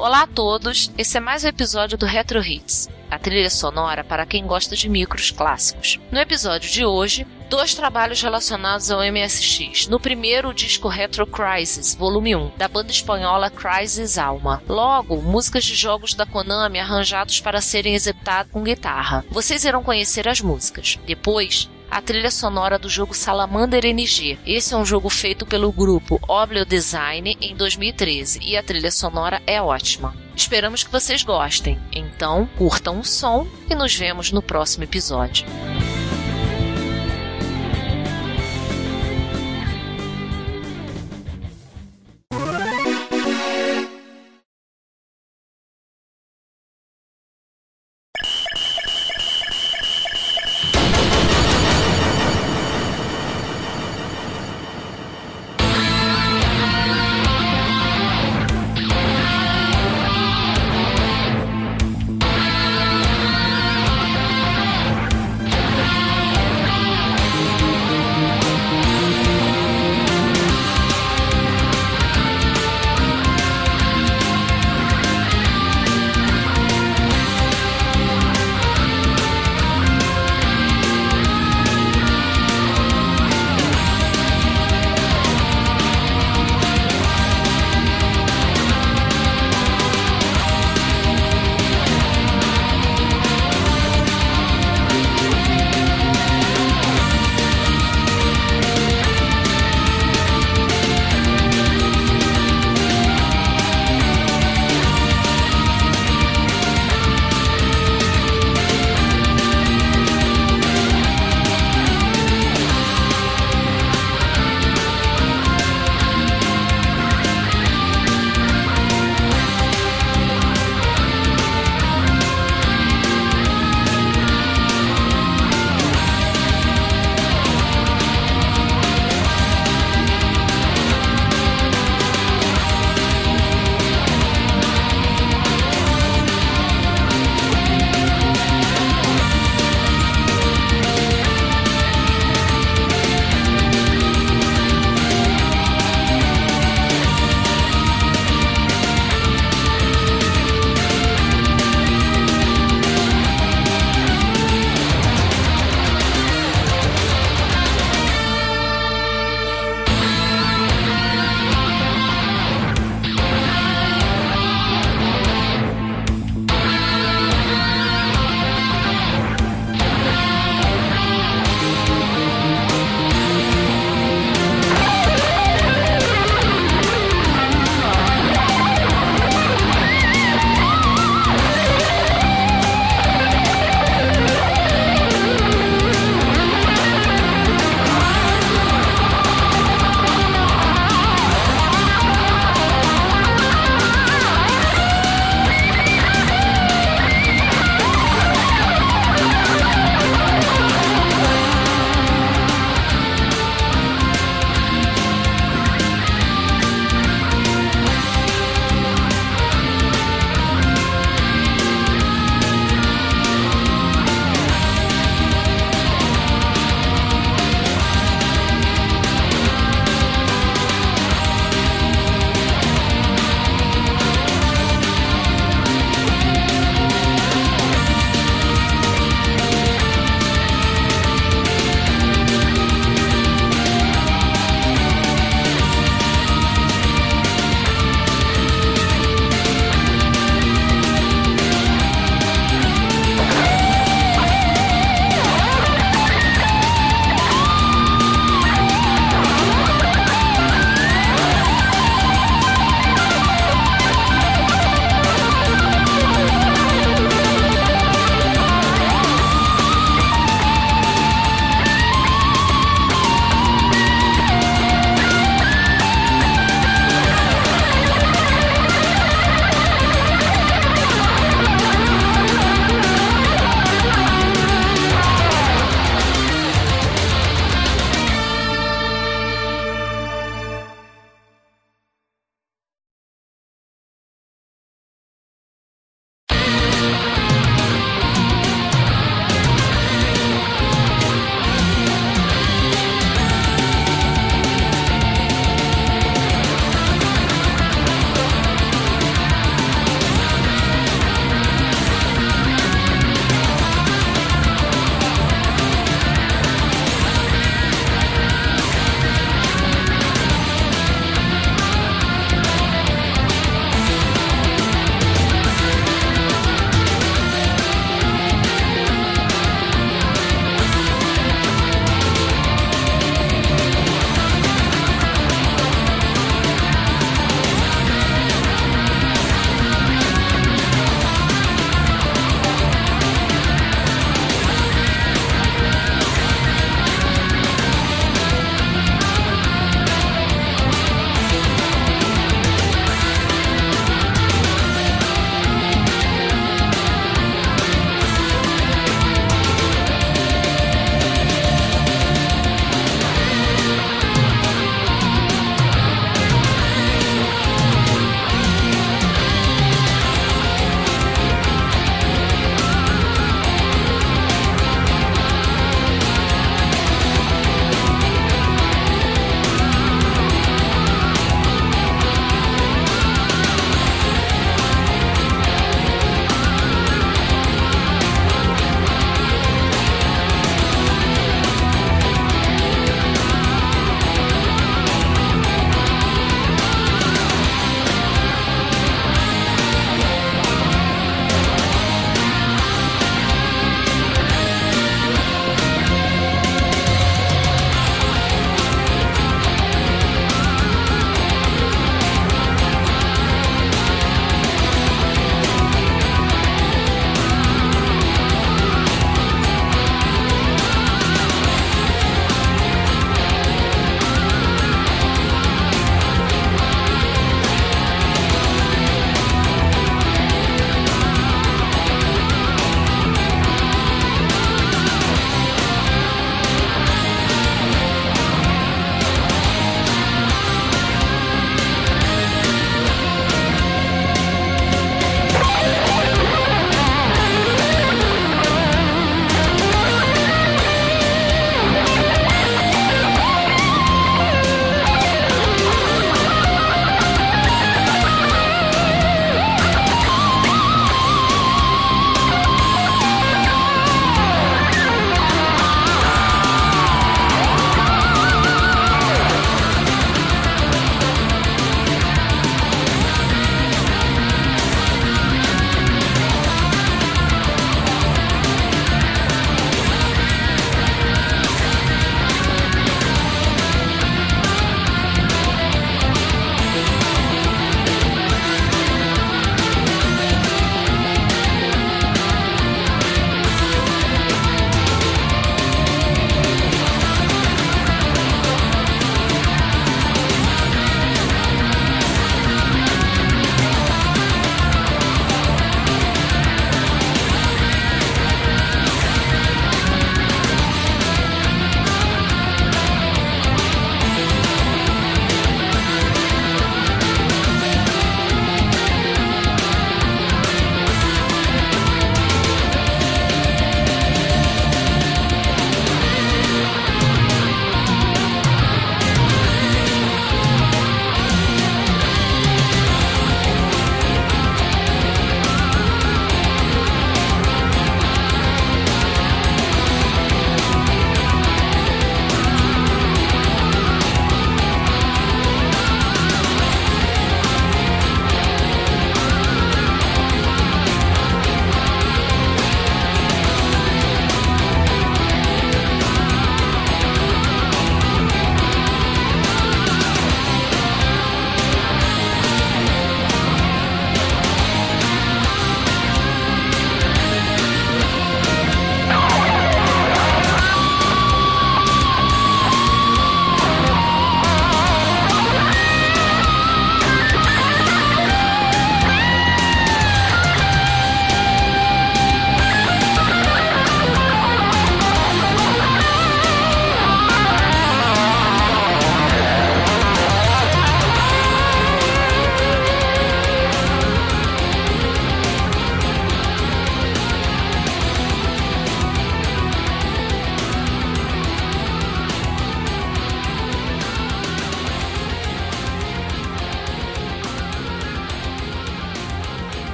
Olá a todos, esse é mais um episódio do Retro Hits, a trilha sonora para quem gosta de micros clássicos. No episódio de hoje, dois trabalhos relacionados ao MSX. No primeiro, o disco Retro Crisis, volume 1, da banda espanhola Crisis Alma. Logo, músicas de jogos da Konami arranjados para serem executados com guitarra. Vocês irão conhecer as músicas. Depois, a trilha sonora do jogo Salamander NG. Esse é um jogo feito pelo grupo Oblio Design em 2013 e a trilha sonora é ótima. Esperamos que vocês gostem. Então, curtam o som e nos vemos no próximo episódio.